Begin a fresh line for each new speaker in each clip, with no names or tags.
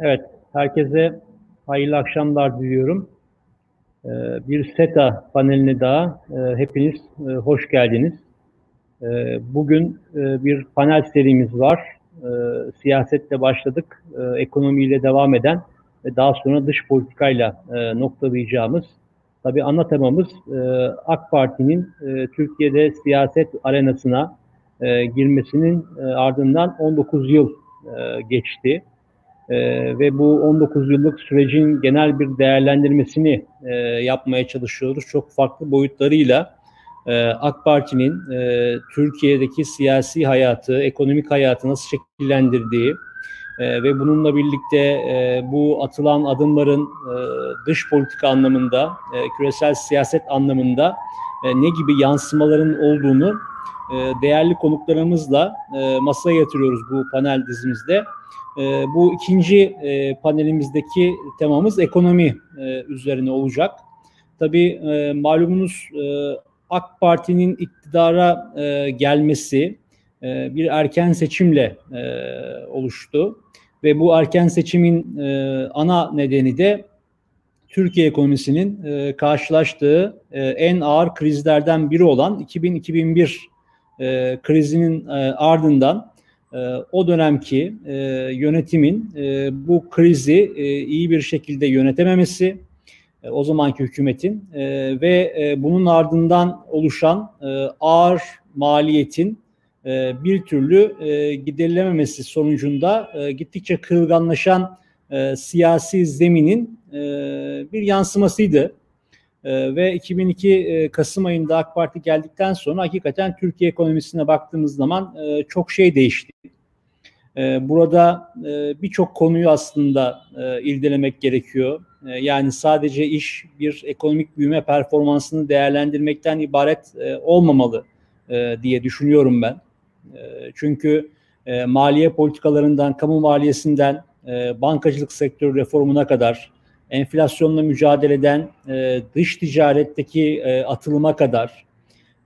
Evet, herkese hayırlı akşamlar diliyorum. Ee, bir SETA paneline daha e, hepiniz e, hoş geldiniz. Ee, bugün e, bir panel serimiz var. Ee, siyasetle başladık, ekonomiyle devam eden ve daha sonra dış politikayla noktalayacağımız. Tabii ana temamız AK Parti'nin Türkiye'de siyaset arenasına girmesinin ardından 19 yıl geçti e, ve bu 19 yıllık sürecin genel bir değerlendirmesini e, yapmaya çalışıyoruz. Çok farklı boyutlarıyla e, AK Parti'nin e, Türkiye'deki siyasi hayatı, ekonomik hayatı nasıl şekillendirdiği e, ve bununla birlikte e, bu atılan adımların e, dış politika anlamında, e, küresel siyaset anlamında e, ne gibi yansımaların olduğunu değerli konuklarımızla e, masaya yatırıyoruz bu panel dizimizde. E, bu ikinci e, panelimizdeki temamız ekonomi e, üzerine olacak. Tabii e, malumunuz e, AK Parti'nin iktidara e, gelmesi e, bir erken seçimle e, oluştu. Ve bu erken seçimin e, ana nedeni de Türkiye ekonomisinin e, karşılaştığı e, en ağır krizlerden biri olan 2000-2001 e, krizinin e, ardından e, o dönemki e, yönetimin e, bu krizi e, iyi bir şekilde yönetememesi, e, o zamanki hükümetin e, ve e, bunun ardından oluşan e, ağır maliyetin e, bir türlü e, giderilememesi sonucunda e, gittikçe kırılganlaşan e, siyasi zeminin e, bir yansımasıydı. E, ve 2002 e, Kasım ayında AK Parti geldikten sonra hakikaten Türkiye ekonomisine baktığımız zaman e, çok şey değişti. E, burada birçok konuyu aslında e, irdelemek gerekiyor. Yani sadece iş bir ekonomik büyüme performansını değerlendirmekten ibaret olmamalı diye düşünüyorum ben. Çünkü maliye politikalarından, kamu maliyesinden, bankacılık sektörü reformuna kadar, enflasyonla mücadeleden e, dış ticaretteki e, atılıma kadar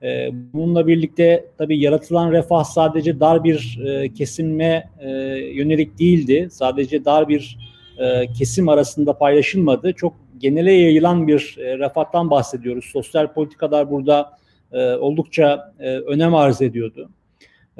e, bununla birlikte tabii yaratılan refah sadece dar bir e, kesimle e, yönelik değildi. Sadece dar bir e, kesim arasında paylaşılmadı. Çok genele yayılan bir e, refahtan bahsediyoruz. Sosyal politikalar burada e, oldukça e, önem arz ediyordu.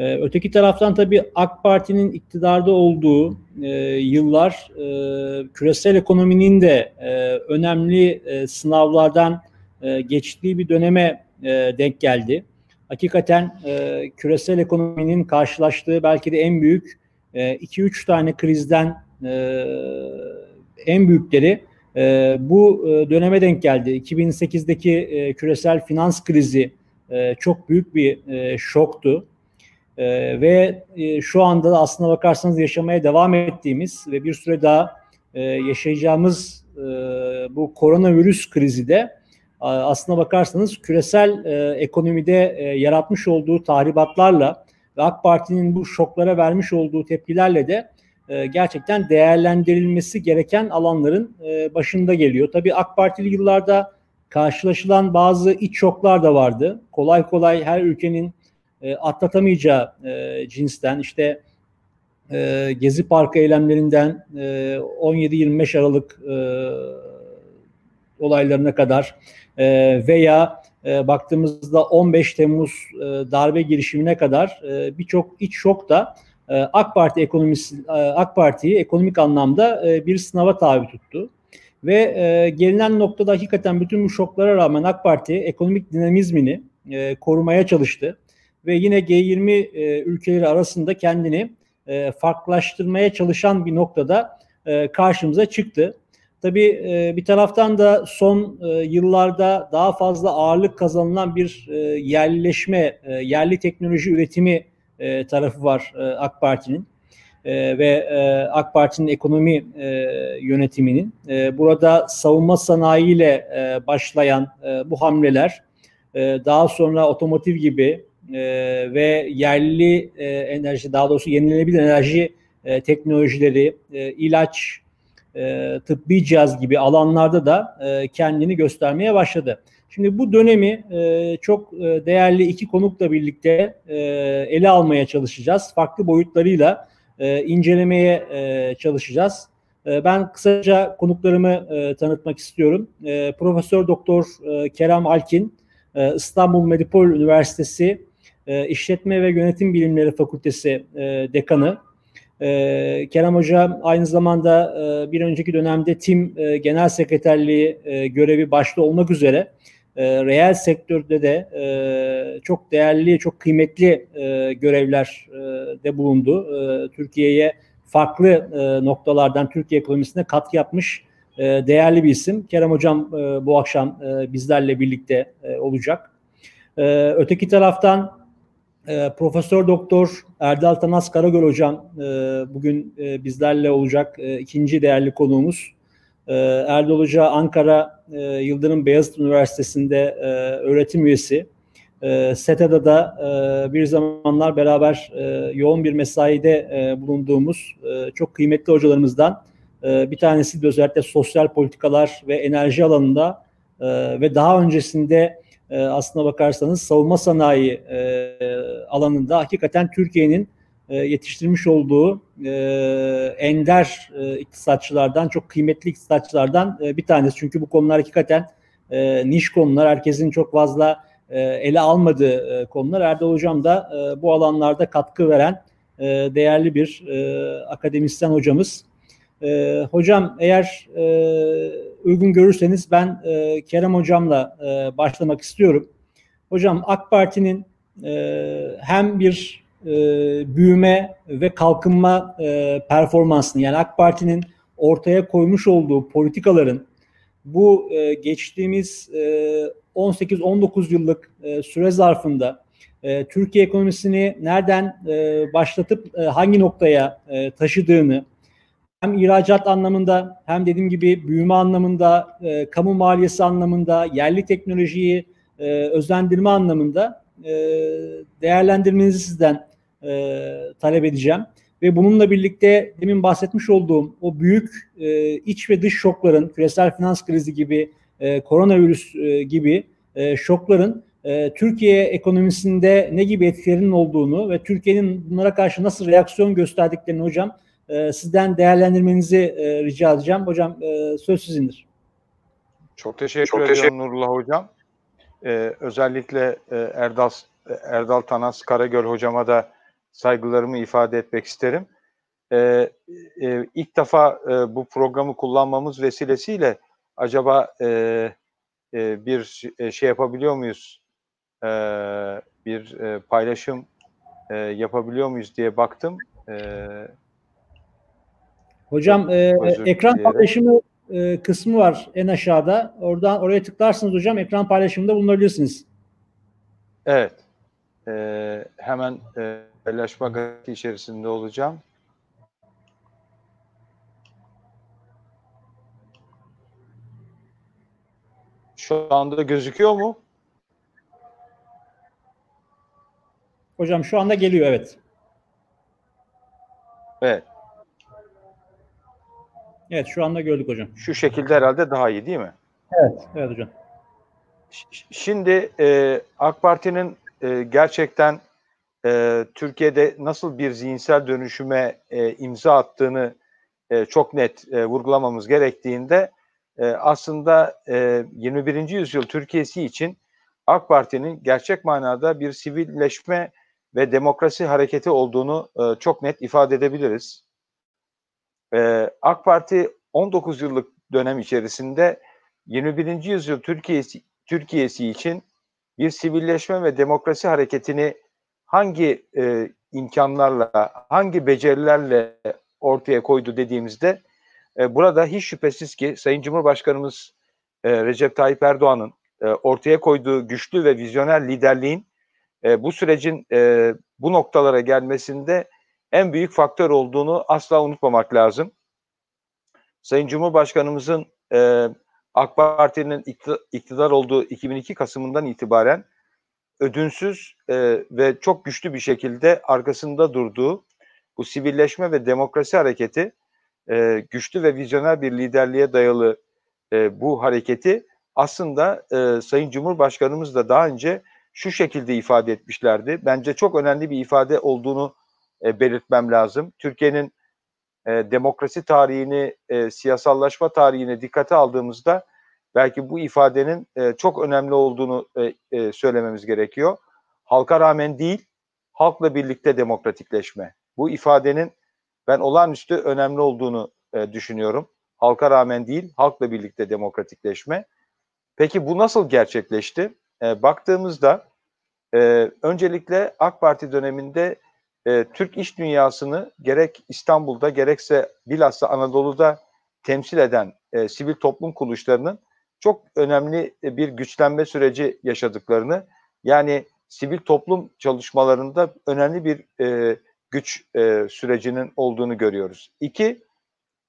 Ee, öteki taraftan tabii AK Parti'nin iktidarda olduğu e, yıllar e, küresel ekonominin de e, önemli e, sınavlardan e, geçtiği bir döneme e, denk geldi. Hakikaten e, küresel ekonominin karşılaştığı belki de en büyük 2-3 e, tane krizden e, en büyükleri e, bu e, döneme denk geldi. 2008'deki e, küresel finans krizi e, çok büyük bir e, şoktu. E, ve e, şu anda da aslına bakarsanız yaşamaya devam ettiğimiz ve bir süre daha e, yaşayacağımız e, bu koronavirüs krizi de aslına bakarsanız küresel e, ekonomide e, yaratmış olduğu tahribatlarla ve AK Parti'nin bu şoklara vermiş olduğu tepkilerle de e, gerçekten değerlendirilmesi gereken alanların e, başında geliyor. Tabii AK Partili yıllarda karşılaşılan bazı iç şoklar da vardı. Kolay kolay her ülkenin e, atlatamayacağı e, cinsten işte e, Gezi Parkı eylemlerinden e, 17-25 Aralık e, olaylarına kadar veya baktığımızda 15 Temmuz e, darbe girişimine kadar birçok iç şok da AK Parti ekonomisi AK Parti'yi ekonomik anlamda bir sınava tabi tuttu. Ve e, gelinen noktada hakikaten bütün bu şoklara rağmen AK Parti ekonomik dinamizmini korumaya çalıştı ve yine G20 e, ülkeleri arasında kendini e, farklılaştırmaya çalışan bir noktada e, karşımıza çıktı. Tabii e, bir taraftan da son e, yıllarda daha fazla ağırlık kazanılan bir e, yerleşme, e, yerli teknoloji üretimi e, tarafı var e, AK Parti'nin e, ve e, AK Parti'nin ekonomi e, yönetiminin. E, burada savunma sanayiyle e, başlayan e, bu hamleler e, daha sonra otomotiv gibi e, ve yerli e, enerji daha doğrusu yenilenebilir enerji e, teknolojileri, e, ilaç, e, tıbbi cihaz gibi alanlarda da e, kendini göstermeye başladı. Şimdi bu dönemi e, çok e, değerli iki konukla birlikte e, ele almaya çalışacağız. Farklı boyutlarıyla e, incelemeye e, çalışacağız. E, ben kısaca konuklarımı e, tanıtmak istiyorum. E, Profesör Doktor e, Kerem Alkin, e, İstanbul Medipol Üniversitesi e, İşletme ve Yönetim Bilimleri Fakültesi e, Dekanı. E, Kerem Hoca aynı zamanda e, bir önceki dönemde tim e, genel sekreterliği görevi başta olmak üzere e, reel sektörde de çok değerli, çok kıymetli görevler de bulundu. Türkiye'ye farklı noktalardan Türkiye ekonomisine katkı yapmış değerli bir isim. Kerem Hocam bu akşam bizlerle birlikte olacak. Öteki taraftan e, Profesör Doktor Erdal Tanas Karagöl Hocam e, bugün e, bizlerle olacak e, ikinci değerli konuğumuz. E, Erdal Hoca Ankara e, Yıldırım Beyazıt Üniversitesi'nde e, öğretim üyesi. E, SETA'da da e, bir zamanlar beraber e, yoğun bir mesaide e, bulunduğumuz e, çok kıymetli hocalarımızdan e, bir tanesi de özellikle sosyal politikalar ve enerji alanında e, ve daha öncesinde e, aslına bakarsanız savunma sanayi e, alanında hakikaten Türkiye'nin e, yetiştirmiş olduğu e, ender e, iktisatçılardan, çok kıymetli iktisatçılardan e, bir tanesi. Çünkü bu konular hakikaten e, niş konular, herkesin çok fazla e, ele almadığı e, konular. Erdal Hocam da e, bu alanlarda katkı veren e, değerli bir e, akademisyen hocamız. E, hocam eğer e, uygun görürseniz ben e, Kerem Hocam'la e, başlamak istiyorum. Hocam AK Parti'nin e, hem bir e, büyüme ve kalkınma e, performansını yani AK Parti'nin ortaya koymuş olduğu politikaların bu e, geçtiğimiz e, 18-19 yıllık e, süre zarfında e, Türkiye ekonomisini nereden e, başlatıp e, hangi noktaya e, taşıdığını hem ihracat anlamında hem dediğim gibi büyüme anlamında, e, kamu maliyesi anlamında, yerli teknolojiyi e, özendirme anlamında e, değerlendirmenizi sizden e, talep edeceğim. Ve bununla birlikte demin bahsetmiş olduğum o büyük e, iç ve dış şokların, küresel finans krizi gibi, e, koronavirüs e, gibi e, şokların e, Türkiye ekonomisinde ne gibi etkilerinin olduğunu ve Türkiye'nin bunlara karşı nasıl reaksiyon gösterdiklerini hocam e, sizden değerlendirmenizi e, rica edeceğim. Hocam e, söz sizindir.
Çok teşekkür Çok ediyorum teşekkür. Nurullah Hocam. Ee, özellikle e, Erdal Erdal Tanas Karagöl Hocama da saygılarımı ifade etmek isterim. Ee, e, ilk defa e, bu programı kullanmamız vesilesiyle acaba e, e, bir e, şey yapabiliyor muyuz? E, bir e, paylaşım e, yapabiliyor muyuz diye baktım. E,
hocam e, ekran paylaşımı e, kısmı var en aşağıda. Oradan oraya tıklarsınız hocam ekran paylaşımında bulunabilirsiniz.
Evet. E, hemen e, paylaşma gayreti içerisinde olacağım. Şu anda gözüküyor mu?
Hocam şu anda geliyor evet.
Evet.
Evet şu anda gördük hocam.
Şu şekilde herhalde daha iyi değil mi?
Evet, evet hocam.
Şimdi e, AK Parti'nin e, gerçekten e, Türkiye'de nasıl bir zihinsel dönüşüme e, imza attığını e, çok net e, vurgulamamız gerektiğinde e, aslında e, 21. yüzyıl Türkiye'si için AK Parti'nin gerçek manada bir sivilleşme ve demokrasi hareketi olduğunu e, çok net ifade edebiliriz. E, AK Parti 19 yıllık dönem içerisinde 21. yüzyıl Türkiye'si, Türkiye'si için bir sivilleşme ve demokrasi hareketini hangi e, imkanlarla, hangi becerilerle ortaya koydu dediğimizde e, burada hiç şüphesiz ki Sayın Cumhurbaşkanımız e, Recep Tayyip Erdoğan'ın e, ortaya koyduğu güçlü ve vizyoner liderliğin e, bu sürecin e, bu noktalara gelmesinde en büyük faktör olduğunu asla unutmamak lazım. Sayın Cumhurbaşkanımızın e, AK Parti'nin iktidar olduğu 2002 Kasım'ından itibaren ödünsüz e, ve çok güçlü bir şekilde arkasında durduğu bu sivilleşme ve demokrasi hareketi e, güçlü ve vizyoner bir liderliğe dayalı e, bu hareketi aslında e, Sayın Cumhurbaşkanımız da daha önce şu şekilde ifade etmişlerdi. Bence çok önemli bir ifade olduğunu e, belirtmem lazım. Türkiye'nin e, demokrasi tarihini, e, siyasallaşma tarihini dikkate aldığımızda belki bu ifadenin e, çok önemli olduğunu e, e, söylememiz gerekiyor. Halka rağmen değil, halkla birlikte demokratikleşme. Bu ifadenin ben olağanüstü önemli olduğunu e, düşünüyorum. Halka rağmen değil, halkla birlikte demokratikleşme. Peki bu nasıl gerçekleşti? E, baktığımızda e, öncelikle AK Parti döneminde e, Türk iş dünyasını gerek İstanbul'da gerekse bilhassa Anadolu'da temsil eden e, sivil toplum kuruluşlarının çok önemli bir güçlenme süreci yaşadıklarını yani sivil toplum çalışmalarında önemli bir e, güç e, sürecinin olduğunu görüyoruz. İki,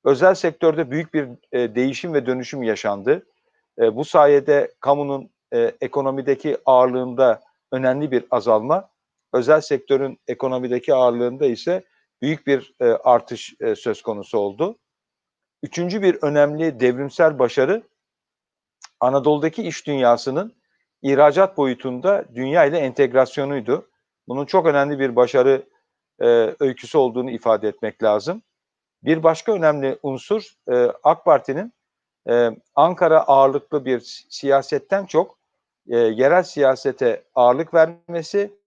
özel sektörde büyük bir e, değişim ve dönüşüm yaşandı. E, bu sayede kamunun e, ekonomideki ağırlığında önemli bir azalma, özel sektörün ekonomideki ağırlığında ise büyük bir e, artış e, söz konusu oldu. Üçüncü bir önemli devrimsel başarı Anadolu'daki iş dünyasının ihracat boyutunda dünya ile entegrasyonuydu. Bunun çok önemli bir başarı e, öyküsü olduğunu ifade etmek lazım. Bir başka önemli unsur e, AK Parti'nin e, Ankara ağırlıklı bir siyasetten çok e, yerel siyasete ağırlık vermesi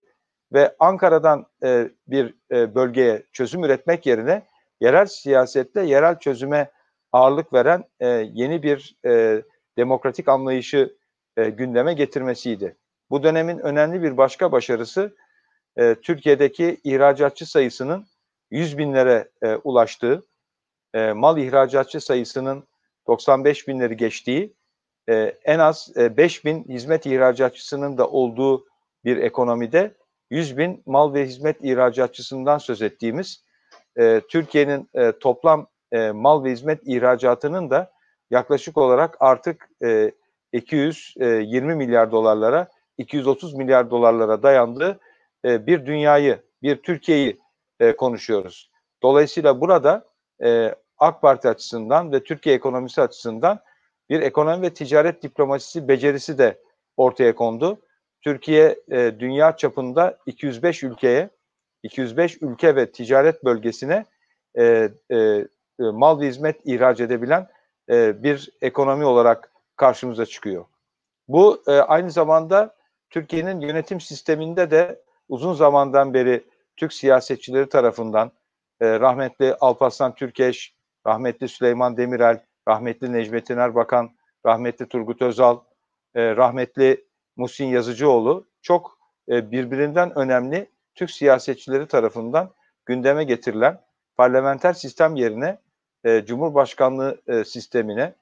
ve Ankara'dan e, bir e, bölgeye çözüm üretmek yerine yerel siyasette yerel çözüme ağırlık veren e, yeni bir e, demokratik anlayışı e, gündeme getirmesiydi. Bu dönemin önemli bir başka başarısı e, Türkiye'deki ihracatçı sayısının 100 binlere e, ulaştığı, e, mal ihracatçı sayısının 95 binleri geçtiği, e, en az e, 5 bin hizmet ihracatçısının da olduğu bir ekonomide 100 bin mal ve hizmet ihracatçısından söz ettiğimiz e, Türkiye'nin e, toplam e, mal ve hizmet ihracatının da yaklaşık olarak artık e, 220 e, milyar dolarlara, 230 milyar dolarlara dayandığı e, bir dünyayı, bir Türkiye'yi e, konuşuyoruz. Dolayısıyla burada e, AK Parti açısından ve Türkiye ekonomisi açısından bir ekonomi ve ticaret diplomasisi becerisi de ortaya kondu. Türkiye e, dünya çapında 205 ülkeye, 205 ülke ve ticaret bölgesine e, e, mal ve hizmet ihraç edebilen e, bir ekonomi olarak karşımıza çıkıyor. Bu e, aynı zamanda Türkiye'nin yönetim sisteminde de uzun zamandan beri Türk siyasetçileri tarafından e, rahmetli Alparslan Türkeş, rahmetli Süleyman Demirel, rahmetli Necmettin Erbakan, rahmetli Turgut Özal, e, rahmetli Muhsin Yazıcıoğlu çok e, birbirinden önemli Türk siyasetçileri tarafından gündeme getirilen parlamenter sistem yerine e, Cumhurbaşkanlığı e, sistemine,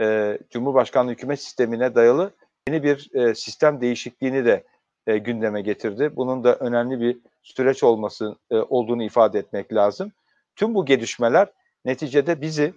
e, Cumhurbaşkanlığı hükümet sistemine dayalı yeni bir e, sistem değişikliğini de e, gündeme getirdi. Bunun da önemli bir süreç olması e, olduğunu ifade etmek lazım. Tüm bu gelişmeler neticede bizi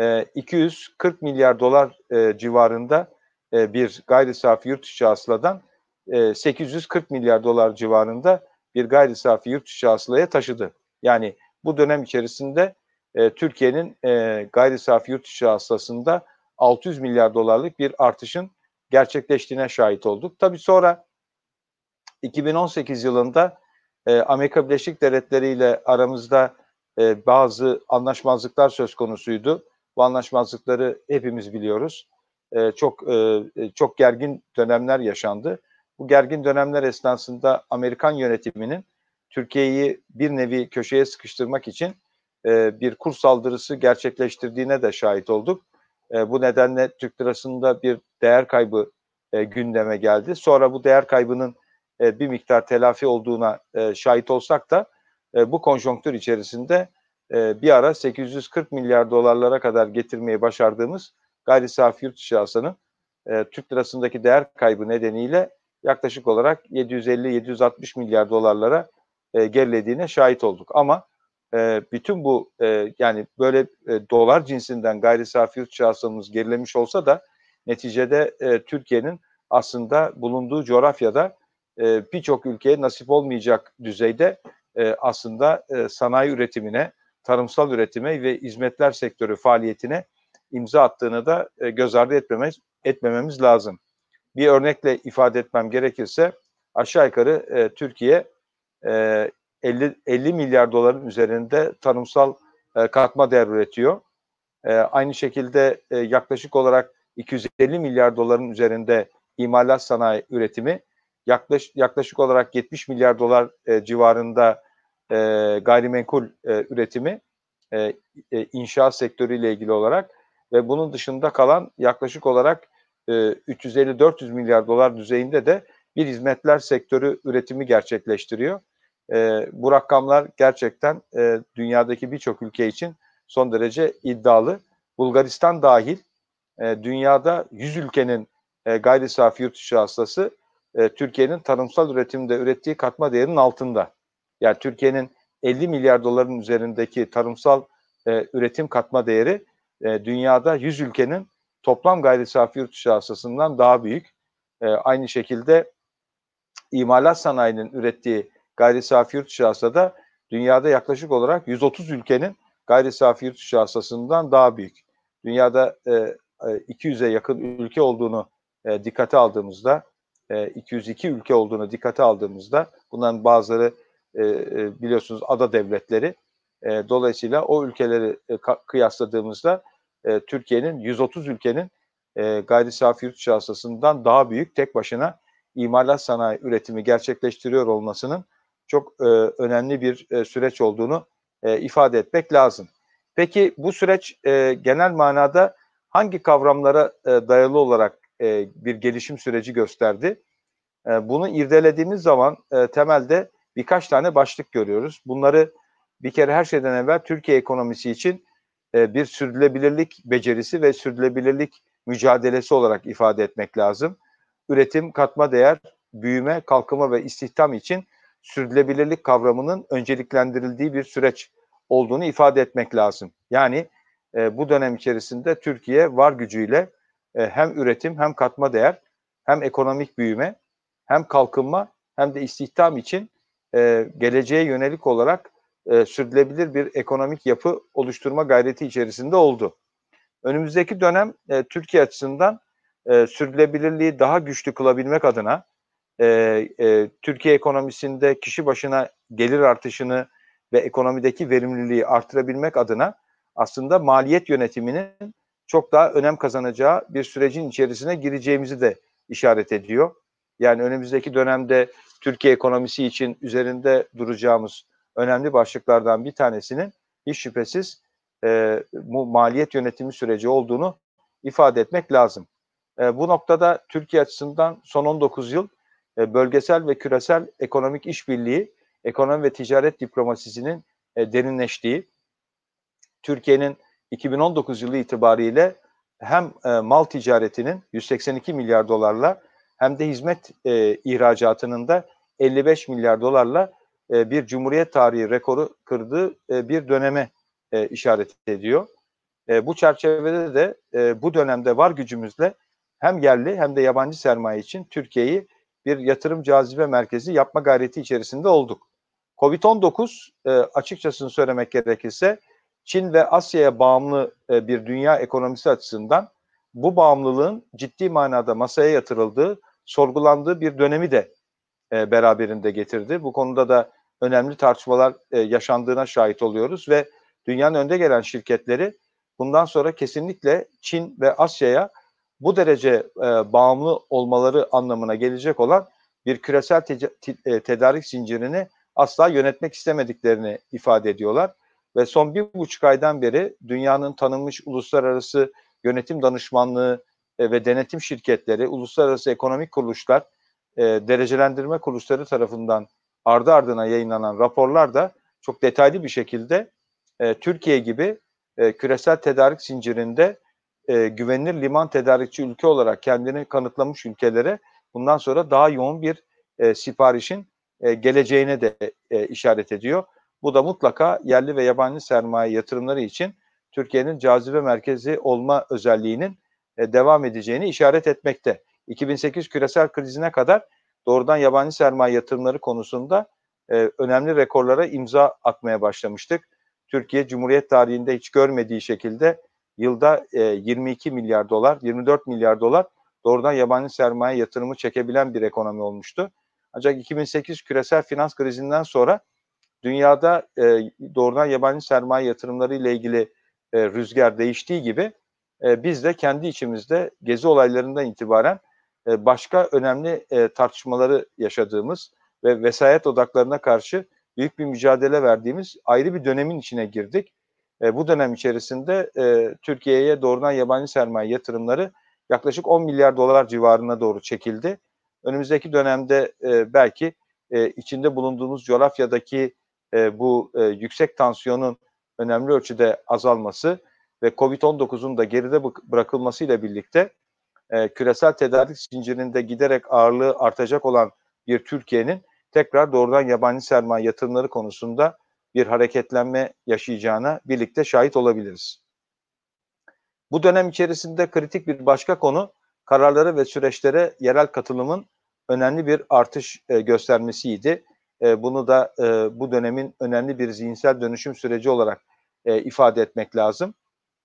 e, 240 milyar dolar e, civarında e, bir gayri safi yurt içi hasıladan e, 840 milyar dolar civarında bir gayri safi yurt içi hasılaya taşıdı. Yani bu dönem içerisinde e, Türkiye'nin e, gayri safi yurt içi hasılasında 600 milyar dolarlık bir artışın gerçekleştiğine şahit olduk. Tabii sonra 2018 yılında e, Amerika Birleşik Devletleri ile aramızda e, bazı anlaşmazlıklar söz konusuydu. Bu anlaşmazlıkları hepimiz biliyoruz. E, çok e, çok gergin dönemler yaşandı. Bu gergin dönemler esnasında Amerikan yönetiminin Türkiye'yi bir nevi köşeye sıkıştırmak için e, bir kur saldırısı gerçekleştirdiğine de şahit olduk. E, bu nedenle Türk lirasında bir değer kaybı e, gündeme geldi. Sonra bu değer kaybının e, bir miktar telafi olduğuna e, şahit olsak da e, bu konjonktür içerisinde e, bir ara 840 milyar dolarlara kadar getirmeyi başardığımız gayri safi yurt hasılanın e, Türk lirasındaki değer kaybı nedeniyle yaklaşık olarak 750-760 milyar dolarlara e, gerilediğine şahit olduk. Ama e, bütün bu e, yani böyle e, dolar cinsinden gayri safi yurt hasılamız gerilemiş olsa da neticede e, Türkiye'nin aslında bulunduğu coğrafyada e, birçok ülkeye nasip olmayacak düzeyde e, aslında e, sanayi üretimine, tarımsal üretime ve hizmetler sektörü faaliyetine imza attığını da e, göz ardı etmememiz, etmememiz lazım. Bir örnekle ifade etmem gerekirse aşağı yukarı e, Türkiye e, 50, 50 milyar doların üzerinde tarımsal e, katma değer üretiyor. E, aynı şekilde e, yaklaşık olarak 250 milyar doların üzerinde imalat sanayi üretimi, yaklaş, yaklaşık olarak 70 milyar dolar e, civarında e, gayrimenkul e, üretimi e, e, inşaat sektörüyle ilgili olarak ve bunun dışında kalan yaklaşık olarak e, 350-400 milyar dolar düzeyinde de bir hizmetler sektörü üretimi gerçekleştiriyor. E, bu rakamlar gerçekten e, dünyadaki birçok ülke için son derece iddialı. Bulgaristan dahil e, dünyada 100 ülkenin e, gayri safi yurt dışı hastası e, Türkiye'nin tarımsal üretimde ürettiği katma değerinin altında. Yani Türkiye'nin 50 milyar doların üzerindeki tarımsal e, üretim katma değeri e, dünyada 100 ülkenin toplam gayri safi yurt dışı hastasından daha büyük. E, aynı şekilde imalat sanayinin ürettiği gayri safi yurt dışı hastada dünyada yaklaşık olarak 130 ülkenin gayri safi yurt dışı hastasından daha büyük. Dünyada e, 200'e yakın ülke olduğunu e, dikkate aldığımızda, e, 202 ülke olduğunu dikkate aldığımızda, bunların bazıları e, e, biliyorsunuz ada devletleri, e, dolayısıyla o ülkeleri e, kıyasladığımızda e, Türkiye'nin 130 ülkenin e, gayri safi yurt dışı daha büyük tek başına imalat sanayi üretimi gerçekleştiriyor olmasının çok e, önemli bir e, süreç olduğunu e, ifade etmek lazım. Peki bu süreç e, genel manada hangi kavramlara e, dayalı olarak e, bir gelişim süreci gösterdi? E, bunu irdelediğimiz zaman e, temelde birkaç tane başlık görüyoruz. Bunları bir kere her şeyden evvel Türkiye ekonomisi için e, bir sürdürülebilirlik becerisi ve sürdürülebilirlik mücadelesi olarak ifade etmek lazım. Üretim, katma değer, büyüme, kalkınma ve istihdam için sürdürülebilirlik kavramının önceliklendirildiği bir süreç olduğunu ifade etmek lazım. Yani e, bu dönem içerisinde Türkiye var gücüyle e, hem üretim hem katma değer hem ekonomik büyüme hem kalkınma hem de istihdam için e, geleceğe yönelik olarak e, sürdürülebilir bir ekonomik yapı oluşturma gayreti içerisinde oldu. Önümüzdeki dönem e, Türkiye açısından e, sürdürülebilirliği daha güçlü kılabilmek adına e, e, Türkiye ekonomisinde kişi başına gelir artışını ve ekonomideki verimliliği artırabilmek adına aslında maliyet yönetiminin çok daha önem kazanacağı bir sürecin içerisine gireceğimizi de işaret ediyor. Yani önümüzdeki dönemde Türkiye ekonomisi için üzerinde duracağımız önemli başlıklardan bir tanesinin hiç şüphesiz e, bu maliyet yönetimi süreci olduğunu ifade etmek lazım. E, bu noktada Türkiye açısından son 19 yıl e, bölgesel ve küresel ekonomik işbirliği, ekonomi ve ticaret diplomasisinin e, derinleştiği, Türkiye'nin 2019 yılı itibariyle hem e, mal ticaretinin 182 milyar dolarla hem de hizmet e, ihracatının da 55 milyar dolarla e, bir Cumhuriyet tarihi rekoru kırdığı e, bir döneme e, işaret ediyor. Bu çerçevede de bu dönemde var gücümüzle hem yerli hem de yabancı sermaye için Türkiye'yi bir yatırım cazibe merkezi yapma gayreti içerisinde olduk. Covid-19 e, açıkçası söylemek gerekirse Çin ve Asya'ya bağımlı bir dünya ekonomisi açısından bu bağımlılığın ciddi manada masaya yatırıldığı, sorgulandığı bir dönemi de beraberinde getirdi. Bu konuda da önemli tartışmalar e, yaşandığına şahit oluyoruz ve dünyanın önde gelen şirketleri bundan sonra kesinlikle Çin ve Asya'ya bu derece e, bağımlı olmaları anlamına gelecek olan bir küresel te- te- tedarik zincirini asla yönetmek istemediklerini ifade ediyorlar. Ve son bir buçuk aydan beri dünyanın tanınmış uluslararası yönetim danışmanlığı e, ve denetim şirketleri, uluslararası ekonomik kuruluşlar, e, derecelendirme kuruluşları tarafından ardı ardına yayınlanan raporlar da çok detaylı bir şekilde e, Türkiye gibi e, küresel tedarik zincirinde e, güvenilir liman tedarikçi ülke olarak kendini kanıtlamış ülkelere bundan sonra daha yoğun bir e, siparişin e, geleceğine de e, işaret ediyor. Bu da mutlaka yerli ve yabancı sermaye yatırımları için Türkiye'nin cazibe merkezi olma özelliğinin e, devam edeceğini işaret etmekte. 2008 küresel krizine kadar doğrudan yabancı sermaye yatırımları konusunda e, önemli rekorlara imza atmaya başlamıştık. Türkiye Cumhuriyet tarihinde hiç görmediği şekilde yılda e, 22 milyar dolar, 24 milyar dolar doğrudan yabancı sermaye yatırımı çekebilen bir ekonomi olmuştu. Ancak 2008 küresel finans krizinden sonra dünyada e, doğrudan yabancı sermaye yatırımları ile ilgili e, rüzgar değiştiği gibi e, biz de kendi içimizde gezi olaylarından itibaren e, başka önemli e, tartışmaları yaşadığımız ve vesayet odaklarına karşı büyük bir mücadele verdiğimiz ayrı bir dönemin içine girdik. E, bu dönem içerisinde Türkiye'ye doğrudan yabancı sermaye yatırımları yaklaşık 10 milyar dolar civarına doğru çekildi. Önümüzdeki dönemde belki içinde bulunduğumuz coğrafyadaki bu yüksek tansiyonun önemli ölçüde azalması ve Covid-19'un da geride bırakılmasıyla birlikte e, küresel tedarik zincirinde giderek ağırlığı artacak olan bir Türkiye'nin tekrar doğrudan yabancı sermaye yatırımları konusunda bir hareketlenme yaşayacağına birlikte şahit olabiliriz. Bu dönem içerisinde kritik bir başka konu kararları ve süreçlere yerel katılımın önemli bir artış e, göstermesiydi. E, bunu da e, bu dönemin önemli bir zihinsel dönüşüm süreci olarak e, ifade etmek lazım.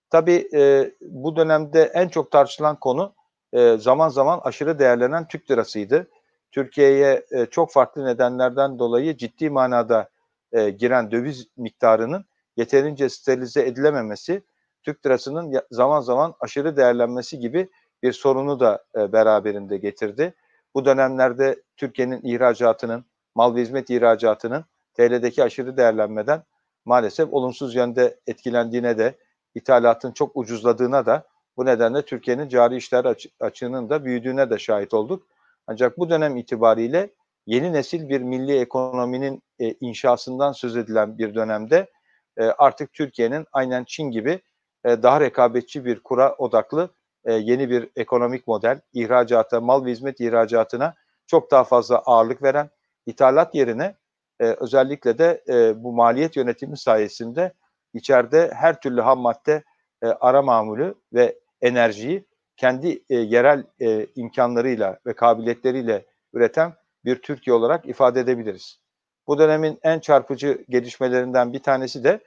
Tabii e, bu dönemde en çok tartışılan konu e, zaman zaman aşırı değerlenen Türk lirasıydı. Türkiye'ye e, çok farklı nedenlerden dolayı ciddi manada e, giren döviz miktarının yeterince sterilize edilememesi, Türk lirasının zaman zaman aşırı değerlenmesi gibi bir sorunu da e, beraberinde getirdi. Bu dönemlerde Türkiye'nin ihracatının, mal ve hizmet ihracatının TL'deki aşırı değerlenmeden maalesef olumsuz yönde etkilendiğine de, ithalatın çok ucuzladığına da bu nedenle Türkiye'nin cari işler açı, açığının da büyüdüğüne de şahit olduk. Ancak bu dönem itibariyle yeni nesil bir milli ekonominin e, inşasından söz edilen bir dönemde e, artık Türkiye'nin aynen Çin gibi e, daha rekabetçi bir kura odaklı e, yeni bir ekonomik model, ihracata, mal ve hizmet ihracatına çok daha fazla ağırlık veren, ithalat yerine e, özellikle de e, bu maliyet yönetimi sayesinde içeride her türlü ham madde e, ara mamulü ve enerjiyi kendi e, yerel e, imkanlarıyla ve kabiliyetleriyle üreten bir Türkiye olarak ifade edebiliriz. Bu dönemin en çarpıcı gelişmelerinden bir tanesi de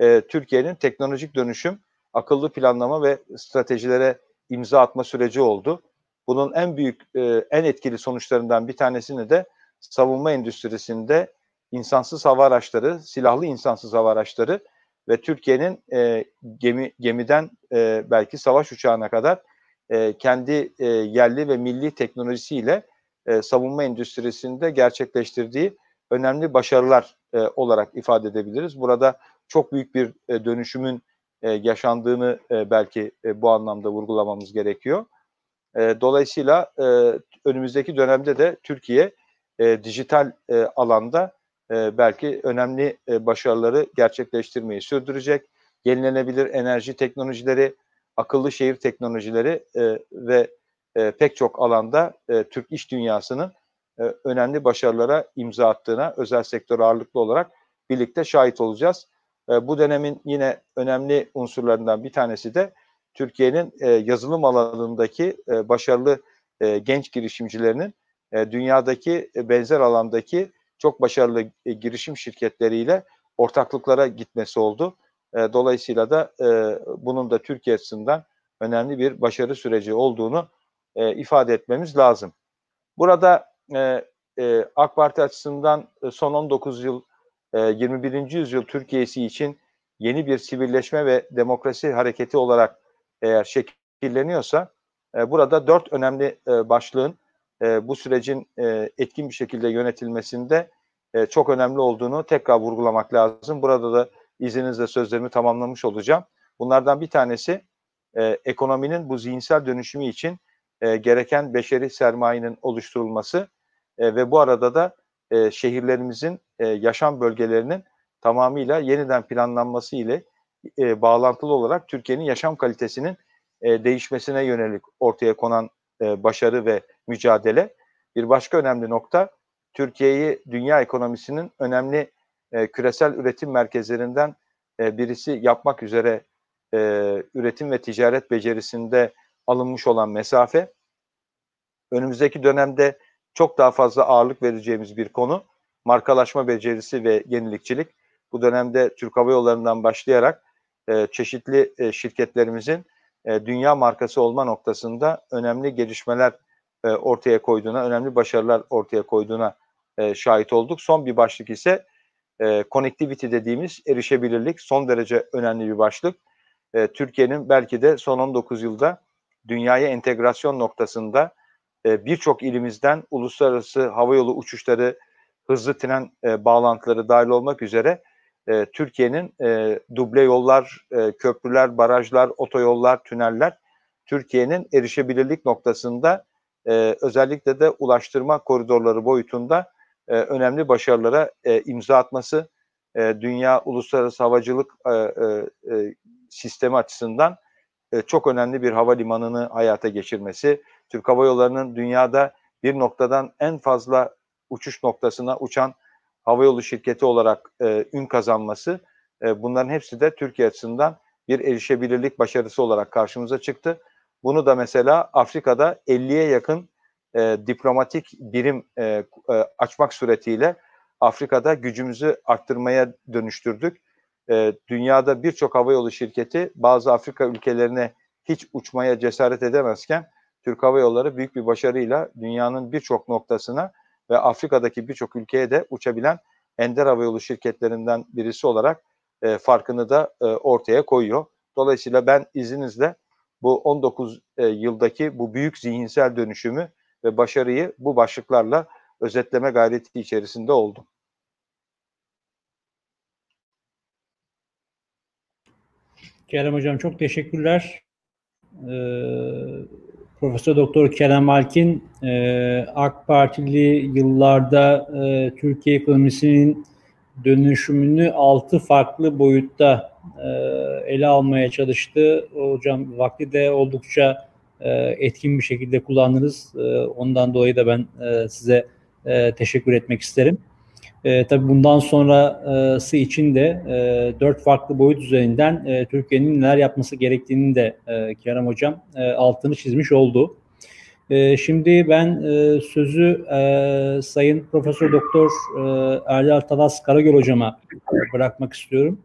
e, Türkiye'nin teknolojik dönüşüm, akıllı planlama ve stratejilere imza atma süreci oldu. Bunun en büyük, e, en etkili sonuçlarından bir tanesini de savunma endüstrisinde insansız hava araçları, silahlı insansız hava araçları ve Türkiye'nin e, gemi gemiden e, belki savaş uçağına kadar e, kendi e, yerli ve milli teknolojisiyle e, savunma endüstrisinde gerçekleştirdiği önemli başarılar e, olarak ifade edebiliriz. Burada çok büyük bir e, dönüşümün e, yaşandığını e, belki e, bu anlamda vurgulamamız gerekiyor. E, dolayısıyla e, önümüzdeki dönemde de Türkiye e, dijital e, alanda e, belki önemli e, başarıları gerçekleştirmeyi sürdürecek. Yenilenebilir enerji teknolojileri, akıllı şehir teknolojileri e, ve e, pek çok alanda Türk iş dünyasının önemli başarılara imza attığına özel sektör ağırlıklı olarak birlikte şahit olacağız. Bu dönemin yine önemli unsurlarından bir tanesi de Türkiye'nin yazılım alanındaki başarılı genç girişimcilerinin dünyadaki benzer alandaki çok başarılı e, girişim şirketleriyle ortaklıklara gitmesi oldu. E, dolayısıyla da e, bunun da Türkiye açısından önemli bir başarı süreci olduğunu e, ifade etmemiz lazım. Burada e, e, AK Parti açısından e, son 19 yıl e, 21. yüzyıl Türkiye'si için yeni bir sivilleşme ve demokrasi hareketi olarak eğer şekilleniyorsa e, burada dört önemli e, başlığın e, bu sürecin e, etkin bir şekilde yönetilmesinde e, çok önemli olduğunu tekrar vurgulamak lazım. Burada da izninizle sözlerimi tamamlamış olacağım. Bunlardan bir tanesi e, ekonominin bu zihinsel dönüşümü için e, gereken beşeri sermayenin oluşturulması ve bu arada da şehirlerimizin yaşam bölgelerinin tamamıyla yeniden planlanması ile bağlantılı olarak Türkiye'nin yaşam kalitesinin değişmesine yönelik ortaya konan başarı ve mücadele. Bir başka önemli nokta Türkiye'yi dünya ekonomisinin önemli e, küresel üretim merkezlerinden e, birisi yapmak üzere e, üretim ve ticaret becerisinde alınmış olan mesafe önümüzdeki dönemde çok daha fazla ağırlık vereceğimiz bir konu markalaşma becerisi ve yenilikçilik. Bu dönemde Türk Hava Yolları'ndan başlayarak e, çeşitli e, şirketlerimizin e, dünya markası olma noktasında önemli gelişmeler e, ortaya koyduğuna, önemli başarılar ortaya koyduğuna e, şahit olduk. Son bir başlık ise e, connectivity dediğimiz erişebilirlik son derece önemli bir başlık. E, Türkiye'nin belki de son 19 yılda dünyaya entegrasyon noktasında e, birçok ilimizden uluslararası havayolu uçuşları, hızlı tren e, bağlantıları dahil olmak üzere e, Türkiye'nin e, duble yollar, e, köprüler, barajlar, otoyollar, tüneller Türkiye'nin erişebilirlik noktasında e, özellikle de ulaştırma koridorları boyutunda e, önemli başarılara e, imza atması e, dünya uluslararası havacılık e, e, e, sistemi açısından e, çok önemli bir havalimanını hayata geçirmesi, Türk Hava Yolları'nın dünyada bir noktadan en fazla uçuş noktasına uçan havayolu şirketi olarak e, ün kazanması, e, bunların hepsi de Türkiye açısından bir erişebilirlik başarısı olarak karşımıza çıktı. Bunu da mesela Afrika'da 50'ye yakın e, diplomatik birim e, e, açmak suretiyle Afrika'da gücümüzü arttırmaya dönüştürdük. E, dünyada birçok havayolu şirketi bazı Afrika ülkelerine hiç uçmaya cesaret edemezken Türk Hava Yolları büyük bir başarıyla dünyanın birçok noktasına ve Afrika'daki birçok ülkeye de uçabilen ender havayolu şirketlerinden birisi olarak e, farkını da e, ortaya koyuyor. Dolayısıyla ben izninizle bu 19 e, yıldaki bu büyük zihinsel dönüşümü ve başarıyı bu başlıklarla özetleme gayreti içerisinde oldum.
Kerem Hocam çok teşekkürler. Ee, Profesör Doktor Kerem Alkin e, AK Partili yıllarda e, Türkiye ekonomisinin dönüşümünü altı farklı boyutta e, ele almaya çalıştı. Hocam vakti de oldukça etkin bir şekilde kullandınız. E, ondan dolayı da ben e, size e, teşekkür etmek isterim. E, tabii bundan sonrası için de e, dört farklı boyut üzerinden e, Türkiye'nin neler yapması gerektiğini de e, Kerem Hocam e, altını çizmiş oldu. E, şimdi ben e, sözü e, Sayın Profesör Doktor e, Erdal Talas Karagöl Hocama bırakmak istiyorum.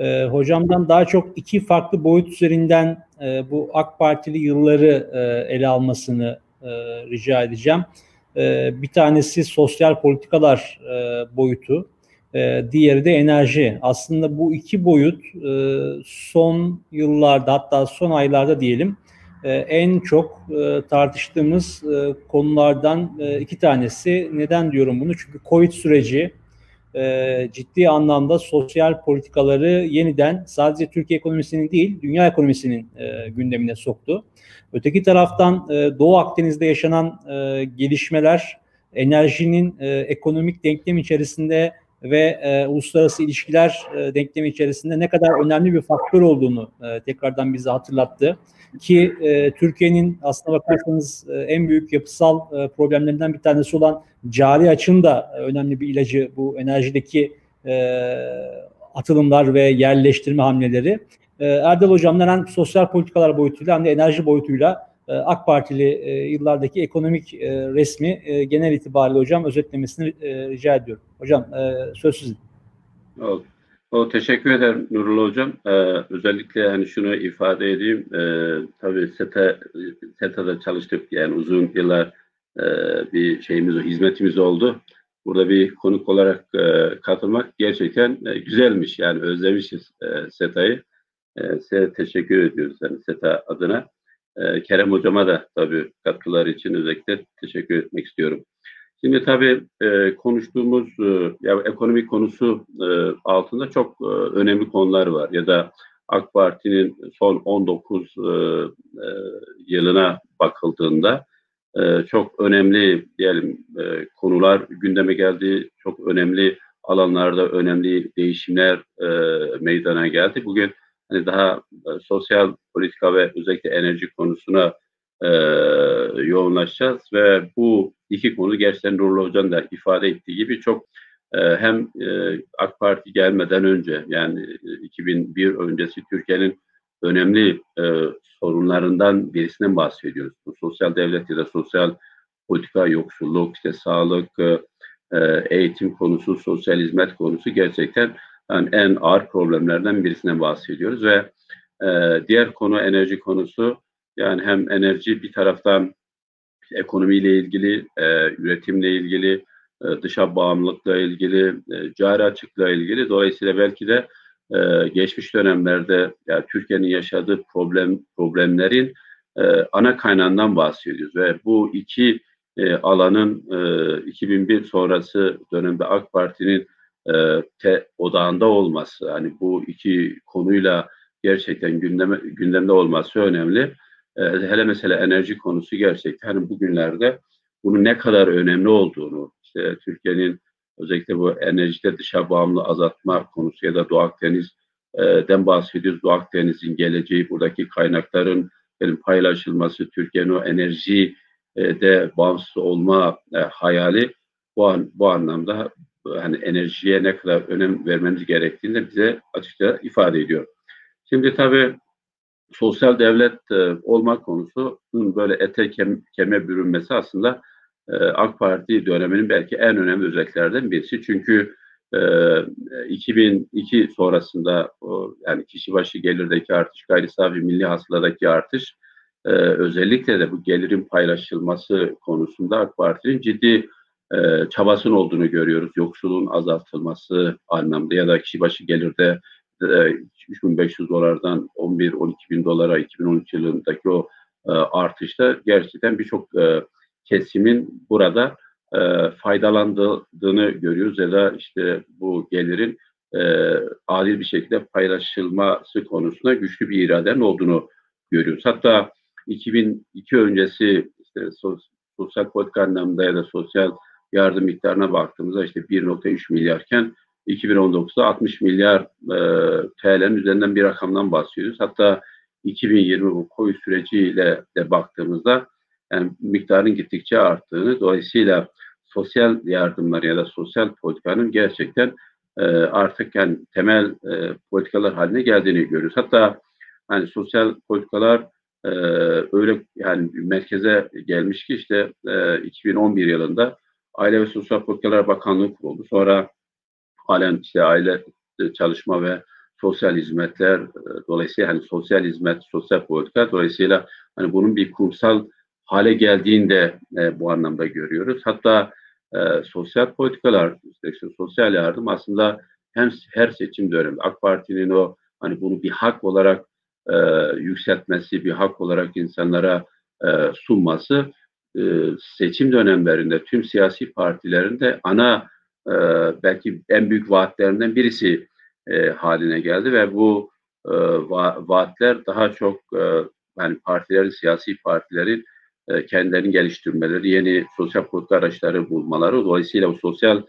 E, hocamdan daha çok iki farklı boyut üzerinden e, bu AK Partili yılları e, ele almasını e, rica edeceğim. E, bir tanesi sosyal politikalar e, boyutu, e, diğeri de enerji. Aslında bu iki boyut e, son yıllarda hatta son aylarda diyelim e, en çok e, tartıştığımız e, konulardan e, iki tanesi. Neden diyorum bunu? Çünkü Covid süreci e, ciddi anlamda sosyal politikaları yeniden sadece Türkiye ekonomisinin değil, dünya ekonomisinin e, gündemine soktu. Öteki taraftan e, Doğu Akdeniz'de yaşanan e, gelişmeler enerjinin e, ekonomik denklem içerisinde ve e, uluslararası ilişkiler e, denklemi içerisinde ne kadar önemli bir faktör olduğunu e, tekrardan bize hatırlattı. Ki e, Türkiye'nin aslına bakarsanız e, en büyük yapısal e, problemlerinden bir tanesi olan cari açın da e, önemli bir ilacı bu enerjideki e, atılımlar ve yerleştirme hamleleri. E, Erdal Hocam'dan hem sosyal politikalar boyutuyla hem de enerji boyutuyla AK Partili e, yıllardaki ekonomik e, resmi e, genel itibariyle hocam özetlemesini rica ediyorum. Hocam söz sizin.
Oldu. O, teşekkür ederim Nurullah Hocam. Ee, özellikle hani şunu ifade edeyim. Ee, tabii SETA, SETA'da çalıştık yani uzun yıllar e, bir şeyimiz, hizmetimiz oldu. Burada bir konuk olarak e, katılmak gerçekten e, güzelmiş. Yani özlemişiz e, SETA'yı. E, size teşekkür ediyoruz yani SETA adına. E, Kerem Hocama da tabii katkıları için özellikle teşekkür etmek istiyorum. Şimdi tabii e, konuştuğumuz e, ya ekonomik konusu e, altında çok e, önemli konular var ya da AK Parti'nin son 19 e, e, yılına bakıldığında çok önemli diyelim konular gündeme geldi. Çok önemli alanlarda önemli değişimler meydana geldi. Bugün hani daha e, sosyal politika ve özellikle enerji konusuna e, yoğunlaşacağız ve bu iki konu gerçekten Nurullah Hoca'nın da ifade ettiği gibi çok e, hem e, AK Parti gelmeden önce yani 2001 öncesi Türkiye'nin önemli e, sorunlarından birisinden bahsediyoruz. Bu sosyal devlet ya da sosyal politika, yoksulluk, işte sağlık, e, eğitim konusu, sosyal hizmet konusu gerçekten yani en ağır problemlerden birisinden bahsediyoruz ve e, diğer konu enerji konusu yani hem enerji bir taraftan ekonomiyle ilgili, e, üretimle ilgili, e, dışa bağımlılıkla ilgili, e, cari açıkla ilgili. Dolayısıyla belki de e, geçmiş dönemlerde yani Türkiye'nin yaşadığı problem problemlerin e, ana kaynağından bahsediyoruz ve bu iki e, alanın e, 2001 sonrası dönemde AK Parti'nin e, te, odağında olması, hani bu iki konuyla gerçekten gündeme, gündemde olması önemli. E, hele mesela enerji konusu gerçekten hani bugünlerde bunun ne kadar önemli olduğunu, işte Türkiye'nin özellikle bu enerjide dışa bağımlı azaltma konusu ya da Doğu Akdeniz'den bahsediyoruz. Doğu Akdeniz'in geleceği, buradaki kaynakların paylaşılması, Türkiye'nin o enerji de bağımsız olma e, hayali bu, an, bu anlamda hani enerjiye ne kadar önem vermemiz gerektiğini de bize açıkça ifade ediyor. Şimdi tabii sosyal devlet e, olma konusu böyle ete kem, keme bürünmesi aslında e, AK Parti döneminin belki en önemli özelliklerden birisi. Çünkü e, 2002 sonrasında o, yani kişi başı gelirdeki artış, gayri safi milli hasıladaki artış e, özellikle de bu gelirin paylaşılması konusunda AK Parti'nin ciddi e, çabasının olduğunu görüyoruz. Yoksulluğun azaltılması anlamda ya da kişi başı gelirde e, 3500 dolardan 11-12 bin dolara 2013 yılındaki o e, artışta gerçekten birçok e, kesimin burada e, faydalandığını görüyoruz ya da işte bu gelirin e, adil bir şekilde paylaşılması konusunda güçlü bir iradenin olduğunu görüyoruz. Hatta 2002 öncesi işte sosyal politika anlamında ya da sosyal yardım miktarına baktığımızda işte 1.3 milyarken 2019'da 60 milyar e, TL'nin üzerinden bir rakamdan bahsediyoruz. Hatta 2020 bu koyu süreciyle de baktığımızda yani miktarın gittikçe arttığını dolayısıyla sosyal yardımlar ya da sosyal politikanın gerçekten e, artık yani temel e, politikalar haline geldiğini görüyoruz. Hatta hani sosyal politikalar e, öyle yani merkeze gelmiş ki işte e, 2011 yılında Aile ve Sosyal Politikalar Bakanlığı kuruldu. Sonra halen işte aile çalışma ve sosyal hizmetler dolayısıyla hani sosyal hizmet, sosyal politika dolayısıyla hani bunun bir kurumsal hale geldiğinde e, bu anlamda görüyoruz. Hatta e, sosyal politikalar, işte sosyal yardım aslında hem her seçim döneminde AK Parti'nin o hani bunu bir hak olarak e, yükseltmesi, bir hak olarak insanlara e, sunması e, seçim dönemlerinde tüm siyasi partilerin de ana e, belki en büyük vaatlerinden birisi e, haline geldi ve bu va vaatler daha çok e, yani partilerin, siyasi partilerin kendilerini geliştirmeleri, yeni sosyal politika araçları bulmaları, dolayısıyla o sosyal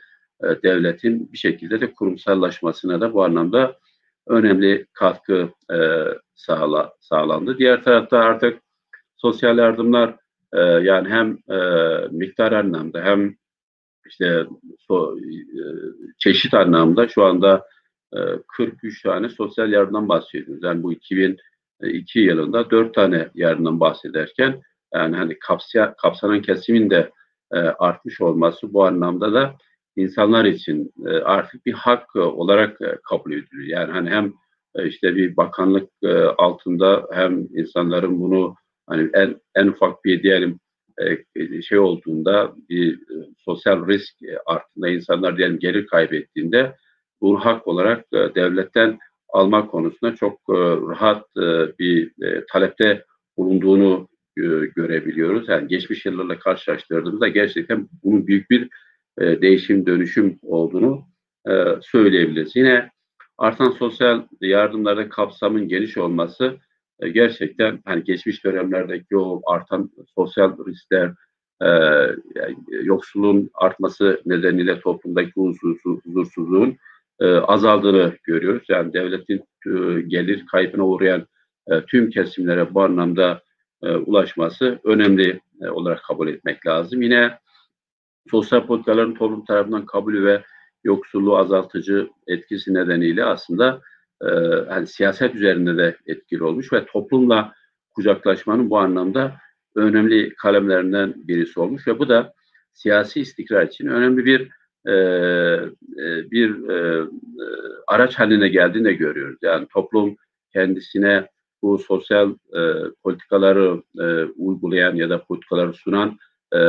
devletin bir şekilde de kurumsallaşmasına da bu anlamda önemli katkı sağla, sağlandı. Diğer tarafta artık sosyal yardımlar e, yani hem e, miktar anlamda hem işte so, e, çeşit anlamda şu anda e, 43 tane sosyal yardımdan bahsediyoruz. Yani bu 2002 yılında 4 tane yardımdan bahsederken yani hani kapsaya, kapsanan kesimin de e, artmış olması bu anlamda da insanlar için e, artık bir hak olarak e, kabul ediliyor. Yani hani hem e, işte bir bakanlık e, altında hem insanların bunu hani en en ufak bir diyelim e, şey olduğunda bir e, sosyal risk e, arttığında insanlar diyelim gelir kaybettiğinde bunu hak olarak devletten alma konusunda çok rahat bir talepte bulunduğunu görebiliyoruz. Yani geçmiş yıllarla karşılaştırdığımızda gerçekten bunun büyük bir değişim dönüşüm olduğunu söyleyebiliriz. Yine artan sosyal yardımlarda kapsamın geniş olması e, gerçekten hani geçmiş dönemlerdeki o artan sosyal riskler, e, yani yoksulluğun artması nedeniyle toplumdaki huzursuz, huzursuzluğun e, azaldığını görüyoruz. Yani devletin e, gelir kaybına uğrayan e, tüm kesimlere bu anlamda e, ulaşması önemli e, olarak kabul etmek lazım. Yine sosyal politikaların toplum tarafından kabulü ve yoksulluğu azaltıcı etkisi nedeniyle aslında e, hani siyaset üzerinde de etkili olmuş ve toplumla kucaklaşmanın bu anlamda önemli kalemlerinden birisi olmuş ve bu da siyasi istikrar için önemli bir e, e bir e, e, araç haline geldiğini de görüyoruz. Yani toplum kendisine bu sosyal e, politikaları e, uygulayan ya da politikaları sunan e,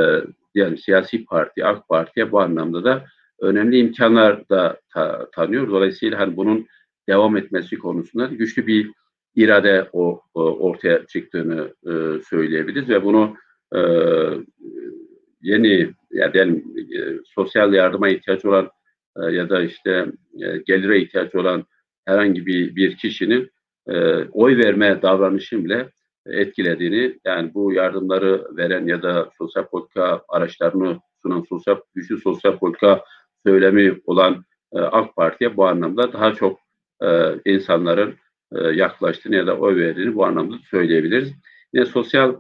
yani siyasi parti, AK Parti'ye bu anlamda da önemli imkanlar da ta, tanıyor. Dolayısıyla hani bunun devam etmesi konusunda güçlü bir irade o, o ortaya çıktığını e, söyleyebiliriz ve bunu e, yeni yani diyelim, e, sosyal yardıma ihtiyaç olan e, ya da işte e, gelire ihtiyaç olan herhangi bir bir kişinin e, oy verme davranışı bile etkilediğini yani bu yardımları veren ya da sosyal politika araçlarını sunan sosyal güçlü sosyal politika söylemi olan e, AK Parti'ye bu anlamda daha çok e, insanların e, yaklaştığını ya da oy verdiğini bu anlamda söyleyebiliriz. Yine sosyal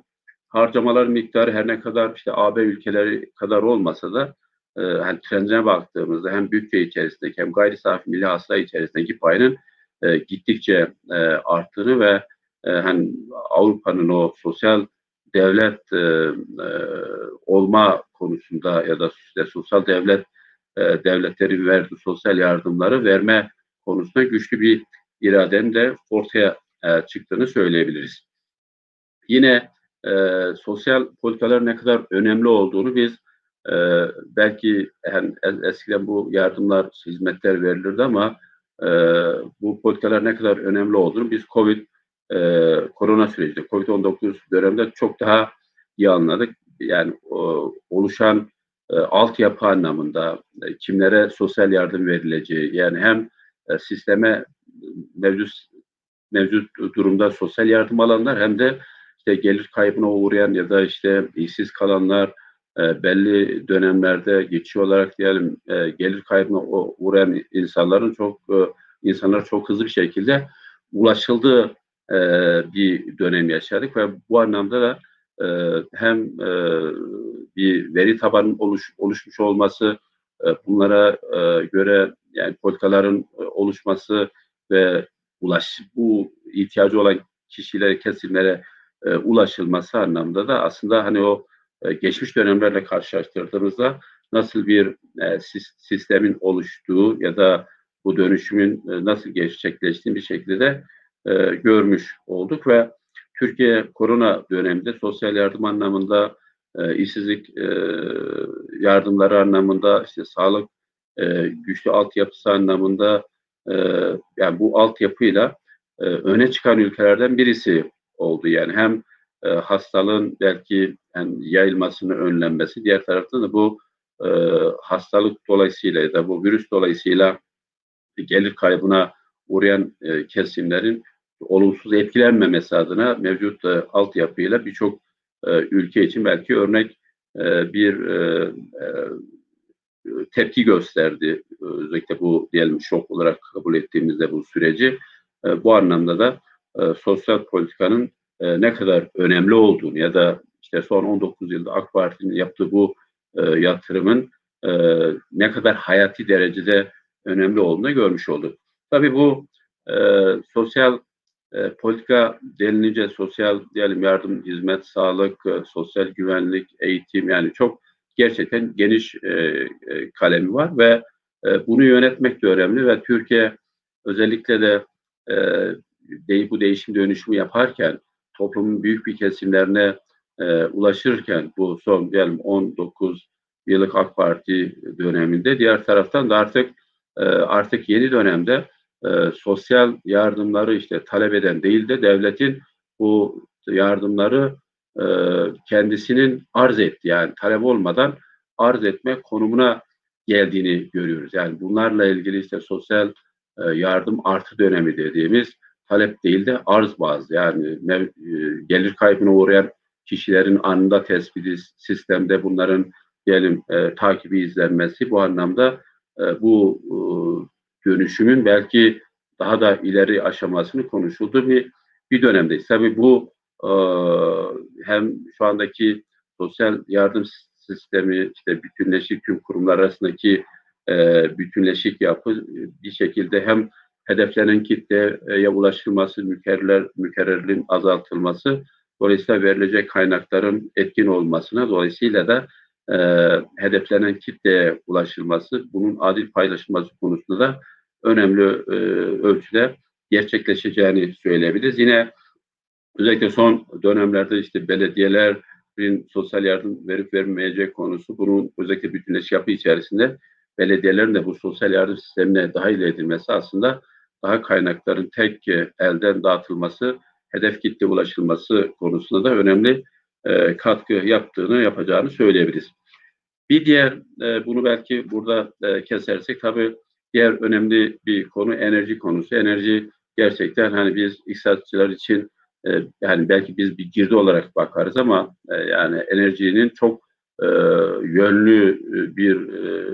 harcamalar miktarı her ne kadar işte AB ülkeleri kadar olmasa da e, hani trendine baktığımızda hem bütçe içerisindeki hem gayri safi milli hasıla içerisindeki payının e, gittikçe e, arttığını ve e, hani Avrupa'nın o sosyal devlet e, e, olma konusunda ya da sosyal devlet e, devletlerin verdiği sosyal yardımları verme konusunda güçlü bir iradenin de ortaya e, çıktığını söyleyebiliriz. Yine e, sosyal politikaların ne kadar önemli olduğunu biz e, belki yani eskiden bu yardımlar, hizmetler verilirdi ama e, bu politikalar ne kadar önemli olduğunu biz COVID e, korona sürecinde, COVID-19 döneminde çok daha iyi anladık. Yani o, oluşan e, altyapı anlamında e, kimlere sosyal yardım verileceği yani hem e, sisteme mevcut mevcut durumda sosyal yardım alanlar hem de işte gelir kaybına uğrayan ya da işte işsiz kalanlar e, belli dönemlerde geçici olarak diyelim e, gelir kaybına uğrayan insanların çok insanlar çok hızlı bir şekilde ulaşıldığı bir dönem yaşadık ve bu anlamda da hem bir veri tabanının oluş, oluşmuş olması bunlara e, göre yani politikaların e, oluşması ve ulaş bu ihtiyacı olan kişilere, kesimlere e, ulaşılması anlamda da aslında hani o e, geçmiş dönemlerle karşılaştırdığımızda nasıl bir e, sistemin oluştuğu ya da bu dönüşümün e, nasıl gerçekleştiğini bir şekilde e, görmüş olduk ve Türkiye korona döneminde sosyal yardım anlamında e, işsizlik e, yardımları anlamında işte sağlık e, güçlü altyapısı anlamında e, yani bu altyapıyla e, öne çıkan ülkelerden birisi oldu. Yani hem e, hastalığın belki yani yayılmasını önlenmesi, diğer taraftan da bu e, hastalık dolayısıyla ya da bu virüs dolayısıyla gelir kaybına uğrayan e, kesimlerin olumsuz etkilenmemesi adına mevcut e, altyapıyla birçok e, ülke için belki örnek e, bir e, tepki gösterdi. Özellikle bu diyelim şok olarak kabul ettiğimizde bu süreci. Bu anlamda da sosyal politikanın ne kadar önemli olduğunu ya da işte son 19 yılda AK Parti'nin yaptığı bu yatırımın ne kadar hayati derecede önemli olduğunu görmüş olduk. Tabii bu e, sosyal e, politika denilince sosyal diyelim yardım, hizmet, sağlık, e, sosyal güvenlik, eğitim yani çok gerçekten geniş e, e, kalemi var ve e, bunu yönetmek de önemli ve Türkiye özellikle de e, de, bu değişim dönüşümü yaparken toplumun büyük bir kesimlerine e, ulaşırken bu son diyelim 19 yıllık AK Parti döneminde diğer taraftan da artık e, artık yeni dönemde e, sosyal yardımları işte talep eden değil de devletin bu yardımları e, kendisinin arz etti yani talep olmadan arz etme konumuna geldiğini görüyoruz. Yani bunlarla ilgili işte sosyal e, yardım artı dönemi dediğimiz talep değil de arz bazlı yani mev, e, gelir kaybına uğrayan kişilerin anında tespiti sistemde bunların diyelim e, takibi izlenmesi bu anlamda e, bu e, dönüşümün belki daha da ileri aşamasını konuşulduğu bir bir dönemdeyiz. Tabii bu e, hem şu andaki sosyal yardım sistemi işte bütünleşik tüm kurumlar arasındaki e, bütünleşik yapı bir şekilde hem hedeflenen kitleye ulaşılması, mükerrer, mükerrerliğin azaltılması, dolayısıyla verilecek kaynakların etkin olmasına, dolayısıyla da e, hedeflenen kitleye ulaşılması, bunun adil paylaşılması konusunda da önemli e, ölçüde gerçekleşeceğini söyleyebiliriz. Yine özellikle son dönemlerde işte belediyeler ülkelerin sosyal yardım verip vermeyecek konusu bunun özellikle bütünleşik yapı içerisinde belediyelerin de bu sosyal yardım sistemine dahil edilmesi aslında daha kaynakların tek e, elden dağıtılması, hedef kitle ulaşılması konusunda da önemli e, katkı yaptığını, yapacağını söyleyebiliriz. Bir diğer, e, bunu belki burada e, kesersek tabii diğer önemli bir konu enerji konusu. Enerji gerçekten hani biz iktisatçılar için e, yani belki biz bir girdi olarak bakarız ama e, yani enerjinin çok e, yönlü e, bir e,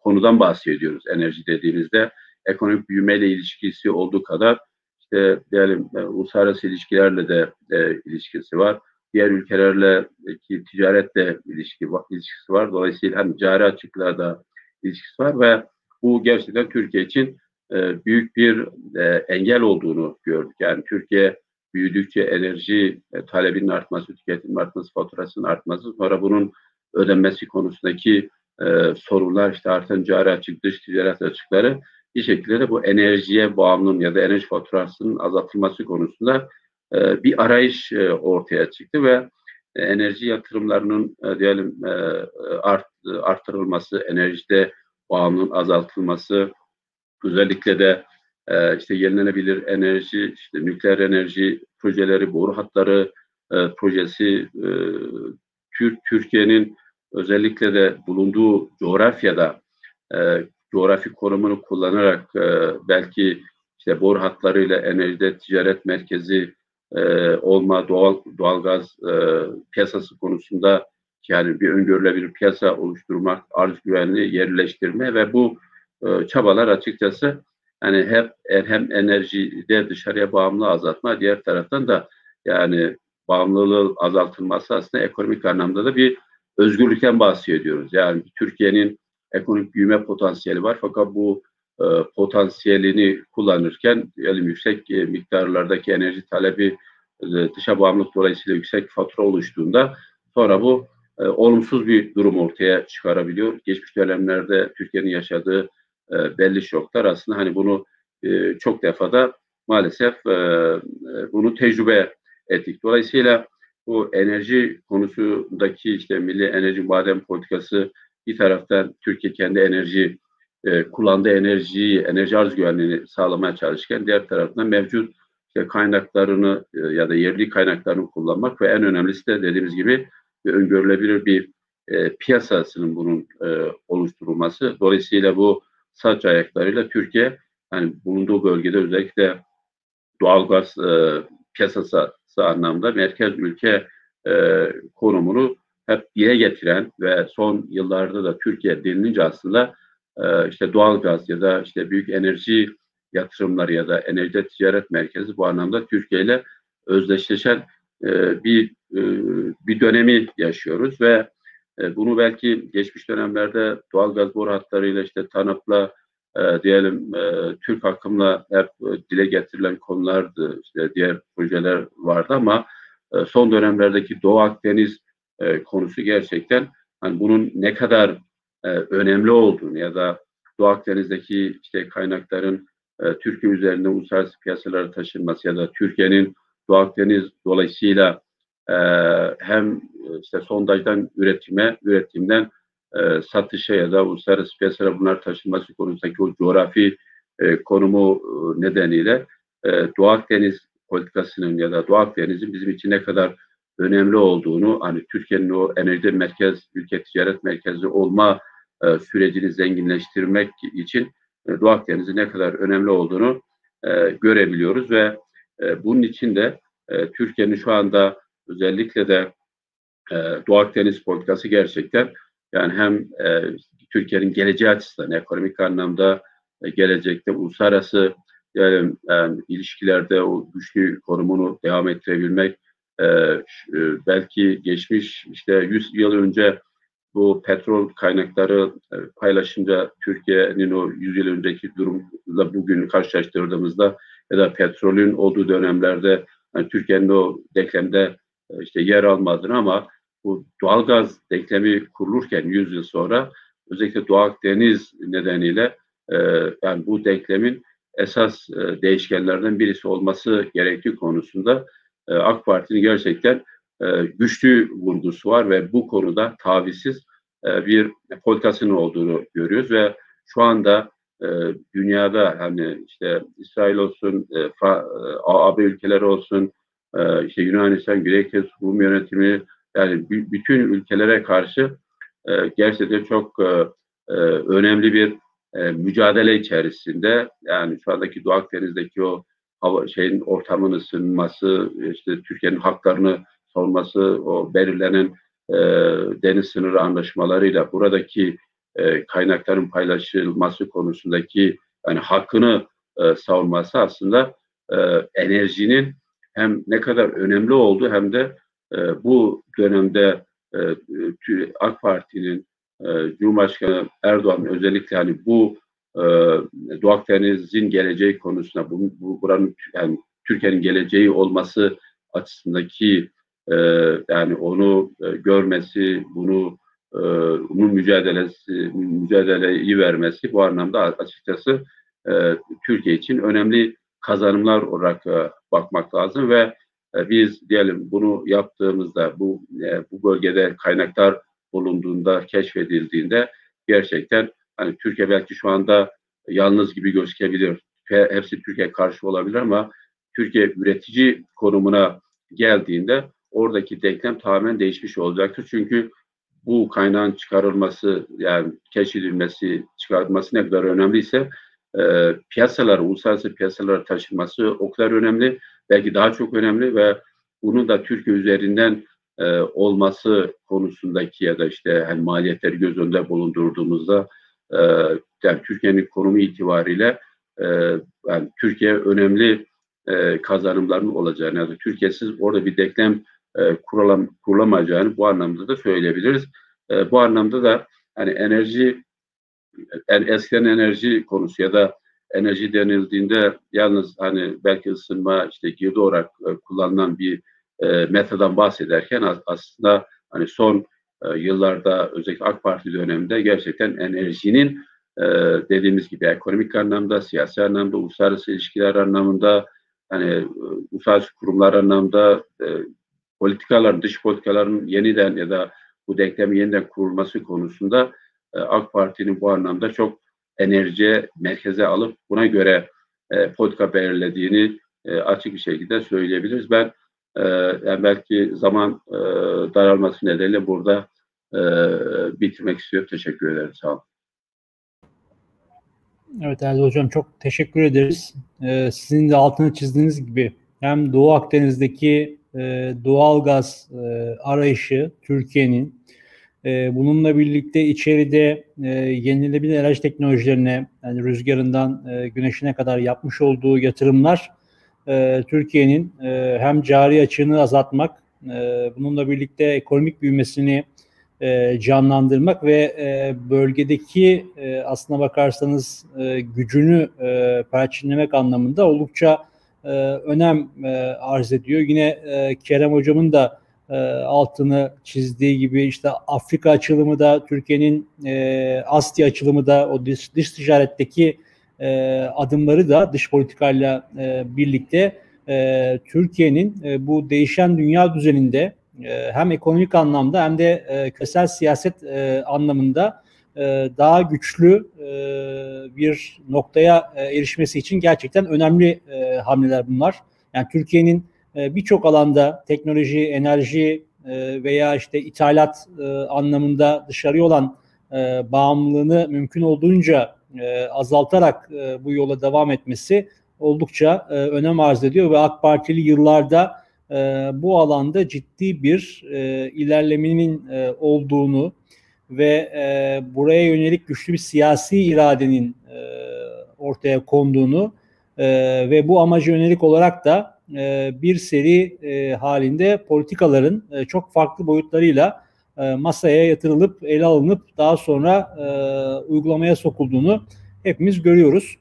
konudan bahsediyoruz enerji dediğimizde. Ekonomik büyümeyle ilişkisi olduğu kadar işte diyelim e, uluslararası ilişkilerle de e, ilişkisi var. Diğer ülkelerle ki ticaretle ilişki ilişkisi var. Dolayısıyla hem cari açıklarda ilişkisi var ve bu gerçekten Türkiye için e, büyük bir e, engel olduğunu gördük. Yani Türkiye büyüdükçe enerji e, talebinin artması, tüketimin artması, faturasının artması, sonra bunun ödenmesi konusundaki e, sorunlar, işte artan cari açık, dış ticaret açıkları bir şekilde de bu enerjiye bağımlılığın ya da enerji faturasının azaltılması konusunda e, bir arayış e, ortaya çıktı ve e, enerji yatırımlarının diyelim art, artırılması, enerjide bağımlılığın azaltılması, özellikle de işte yenilenebilir enerji, işte nükleer enerji projeleri, boru hatları projesi, Türk Türkiye'nin özellikle de bulunduğu coğrafyada coğrafi konumunu kullanarak belki işte boru hatlarıyla enerjide ticaret merkezi e, olma, doğal doğalgaz e, piyasası konusunda yani bir öngörülebilir piyasa oluşturmak, arz güvenliği yerleştirme ve bu e, çabalar açıkçası hani hep hem enerjide dışarıya bağımlı azaltma, diğer taraftan da yani bağımlılığı azaltılması aslında ekonomik anlamda da bir özgürlükten bahsediyoruz. Yani Türkiye'nin ekonomik büyüme potansiyeli var fakat bu e, potansiyelini kullanırken yani yüksek e, miktarlardaki enerji talebi e, dışa bağımlılık dolayısıyla yüksek fatura oluştuğunda sonra bu e, olumsuz bir durum ortaya çıkarabiliyor. Geçmiş dönemlerde Türkiye'nin yaşadığı e, belli şoklar aslında hani bunu e, çok defada maalesef e, bunu tecrübe ettik. Dolayısıyla bu enerji konusundaki işte milli enerji badem politikası bir taraftan Türkiye kendi enerji e, kullandığı enerjiyi, enerji arz güvenliğini sağlamaya çalışırken diğer taraftan mevcut işte kaynaklarını e, ya da yerli kaynaklarını kullanmak ve en önemlisi de dediğimiz gibi öngörülebilir bir e, piyasasının bunun e, oluşturulması. Dolayısıyla bu saç ayaklarıyla Türkiye yani bulunduğu bölgede özellikle doğalgaz e, piyasası anlamda merkez ülke e, konumunu hep dile getiren ve son yıllarda da Türkiye denilince aslında e, işte doğalgaz ya da işte büyük enerji yatırımları ya da enerji ticaret merkezi bu anlamda Türkiye ile özdeşleşen e, bir e, bir dönemi yaşıyoruz ve e, bunu belki geçmiş dönemlerde doğalgaz boru hatlarıyla işte TANAP'la diyelim Türk akımla hep dile getirilen konulardı. İşte diğer projeler vardı ama son dönemlerdeki Doğu Akdeniz konusu gerçekten hani bunun ne kadar e, önemli olduğunu ya da Doğu Akdeniz'deki işte kaynakların e, Türkiye üzerinde uluslararası piyasalara taşınması ya da Türkiye'nin Doğu Akdeniz dolayısıyla e, hem işte sondajdan üretime, üretimden e, satışa ya da uluslararası piyasalara bunlar taşınması konusundaki o coğrafi e, konumu e, nedeniyle e, Doğu Akdeniz politikasının ya da Doğu Akdeniz'in bizim için ne kadar önemli olduğunu, hani Türkiye'nin o enerji merkez, ülke ticaret merkezi olma e, sürecini zenginleştirmek için e, Doğu Akdeniz'in ne kadar önemli olduğunu e, görebiliyoruz ve e, bunun için de Türkiye'nin şu anda özellikle de e, Doğu Akdeniz politikası gerçekten yani hem Türkiye'nin geleceği açısından ekonomik anlamda gelecekte uluslararası yani e, ilişkilerde o güçlü konumunu devam ettirebilmek e, belki geçmiş işte 100 yıl önce bu petrol kaynakları e, paylaşınca Türkiye'nin o 100 yıl önceki durumla bugün karşılaştırdığımızda ya da petrolün olduğu dönemlerde yani Türkiye'nin o denklemde e, işte yer almadığını ama bu doğalgaz denklemi kurulurken 100 yıl sonra özellikle Doğu Akdeniz nedeniyle e, yani bu denklemin esas değişkenlerden birisi olması gerektiği konusunda AK Parti'nin gerçekten güçlü vurgusu var ve bu konuda tavizsiz e, bir politikasının olduğunu görüyoruz ve şu anda e, dünyada hani işte İsrail olsun, e, e, AB ülkeleri olsun, e, işte Yunanistan, Güney Rum yönetimi yani bütün ülkelere karşı e, gerçekten çok e, e, önemli bir e, mücadele içerisinde. Yani şu andaki Doğu Akdeniz'deki o hava şeyin ortamın ısınması, işte Türkiye'nin haklarını savunması, o belirlenen e, deniz sınırı anlaşmalarıyla buradaki e, kaynakların paylaşılması konusundaki yani hakkını e, savunması aslında e, enerjinin hem ne kadar önemli oldu hem de e, bu dönemde e, AK Parti'nin e, Cumhurbaşkanı Erdoğan özellikle hani bu e, Doğu Akdeniz'in geleceği konusunda bu, bu buranın yani Türkiye'nin geleceği olması açısındaki e, yani onu e, görmesi, bunu e, bunun mücadelesi mücadeleyi vermesi bu anlamda açıkçası e, Türkiye için önemli kazanımlar olarak e, bakmak lazım ve e, biz diyelim bunu yaptığımızda bu e, bu bölgede kaynaklar bulunduğunda keşfedildiğinde gerçekten hani Türkiye belki şu anda yalnız gibi gözükebilir. Hepsi Türkiye karşı olabilir ama Türkiye üretici konumuna geldiğinde oradaki denklem tamamen değişmiş olacaktır. Çünkü bu kaynağın çıkarılması yani keşfedilmesi, çıkarılması ne kadar önemliyse e, piyasalara, uluslararası piyasalara taşınması o kadar önemli. Belki daha çok önemli ve bunu da Türkiye üzerinden e, olması konusundaki ya da işte hani maliyetleri göz önünde bulundurduğumuzda e, yani Türkiye'nin konumu itibariyle e, yani Türkiye önemli e, kazanımların olacağını ya da Türkiye'siz orada bir denklem e, kurulam, kurulamayacağını bu anlamda da söyleyebiliriz. E, bu anlamda da hani enerji yani eskiden enerji konusu ya da enerji denildiğinde yalnız hani belki ısınma işte girdi olarak e, kullanılan bir e, metadan bahsederken aslında hani son e, yıllarda özellikle AK Parti döneminde gerçekten enerjinin e, dediğimiz gibi ekonomik anlamda, siyasi anlamda, uluslararası ilişkiler anlamında, hani e, uluslararası kurumlar anlamda e, politikaların, dış politikaların yeniden ya da bu denklemin yeniden kurulması konusunda e, AK Parti'nin bu anlamda çok enerjiye merkeze alıp buna göre e, politika belirlediğini e, açık bir şekilde söyleyebiliriz. Ben e, yani belki zaman e, daralması nedeniyle burada e, bitirmek istiyorum. Teşekkür ederim. Sağ olun.
Evet Erdal Hocam çok teşekkür ederiz. Ee, sizin de altını çizdiğiniz gibi hem Doğu Akdeniz'deki e, doğal gaz e, arayışı Türkiye'nin e, bununla birlikte içeride e, yenilenebilir enerji teknolojilerine yani rüzgarından e, güneşine kadar yapmış olduğu yatırımlar e, Türkiye'nin e, hem cari açığını azaltmak, e, bununla birlikte ekonomik büyümesini e, canlandırmak ve e, bölgedeki e, aslına bakarsanız e, gücünü e, perçinlemek anlamında oldukça e, önem e, arz ediyor. Yine e, Kerem Hocam'ın da e, altını çizdiği gibi işte Afrika açılımı da Türkiye'nin e, Asya açılımı da o dış, dış ticaretteki e, adımları da dış politikayla e, birlikte e, Türkiye'nin e, bu değişen dünya düzeninde e, hem ekonomik anlamda hem de e, küresel siyaset e, anlamında e, daha güçlü e, bir noktaya e, erişmesi için gerçekten önemli hamleler bunlar. Yani Türkiye'nin birçok alanda teknoloji, enerji veya işte ithalat anlamında dışarıya olan e, bağımlılığını mümkün olduğunca azaltarak bu yola devam etmesi oldukça önem arz ediyor ve AK Partili yıllarda bu alanda ciddi bir ilerlemenin olduğunu ve e, buraya yönelik güçlü bir siyasi iradenin e, ortaya konduğunu e, ve bu amaca yönelik olarak da e, bir seri e, halinde politikaların e, çok farklı boyutlarıyla e, masaya yatırılıp ele alınıp daha sonra e, uygulamaya sokulduğunu hepimiz görüyoruz.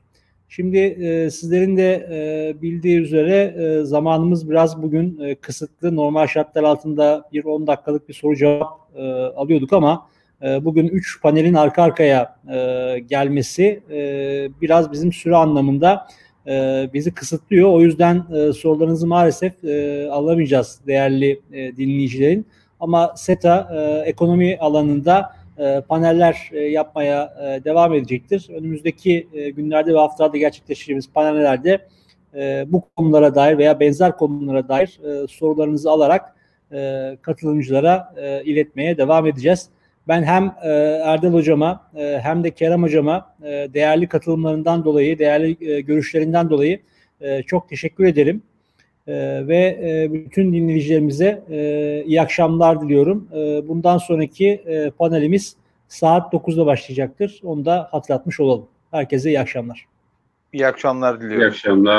Şimdi e, sizlerin de e, bildiği üzere e, zamanımız biraz bugün e, kısıtlı. Normal şartlar altında bir 10 dakikalık bir soru cevap e, alıyorduk ama bugün 3 panelin arka arkaya e, gelmesi e, biraz bizim süre anlamında e, bizi kısıtlıyor. O yüzden sorularınızı maalesef alamayacağız değerli dinleyicilerin. Ama SETA ekonomi alanında paneller yapmaya devam edecektir. Önümüzdeki günlerde ve haftalarda gerçekleştireceğimiz panellerde bu konulara dair veya benzer konulara dair sorularınızı alarak katılımcılara iletmeye devam edeceğiz. Ben hem e, Erdal Hocama e, hem de Kerem Hocama e, değerli katılımlarından dolayı, değerli e, görüşlerinden dolayı e, çok teşekkür ederim. E, ve e, bütün dinleyicilerimize e, iyi akşamlar diliyorum. E, bundan sonraki e, panelimiz saat 9'da başlayacaktır. Onu da hatırlatmış olalım. Herkese iyi akşamlar.
İyi akşamlar diliyorum.
İyi akşamlar.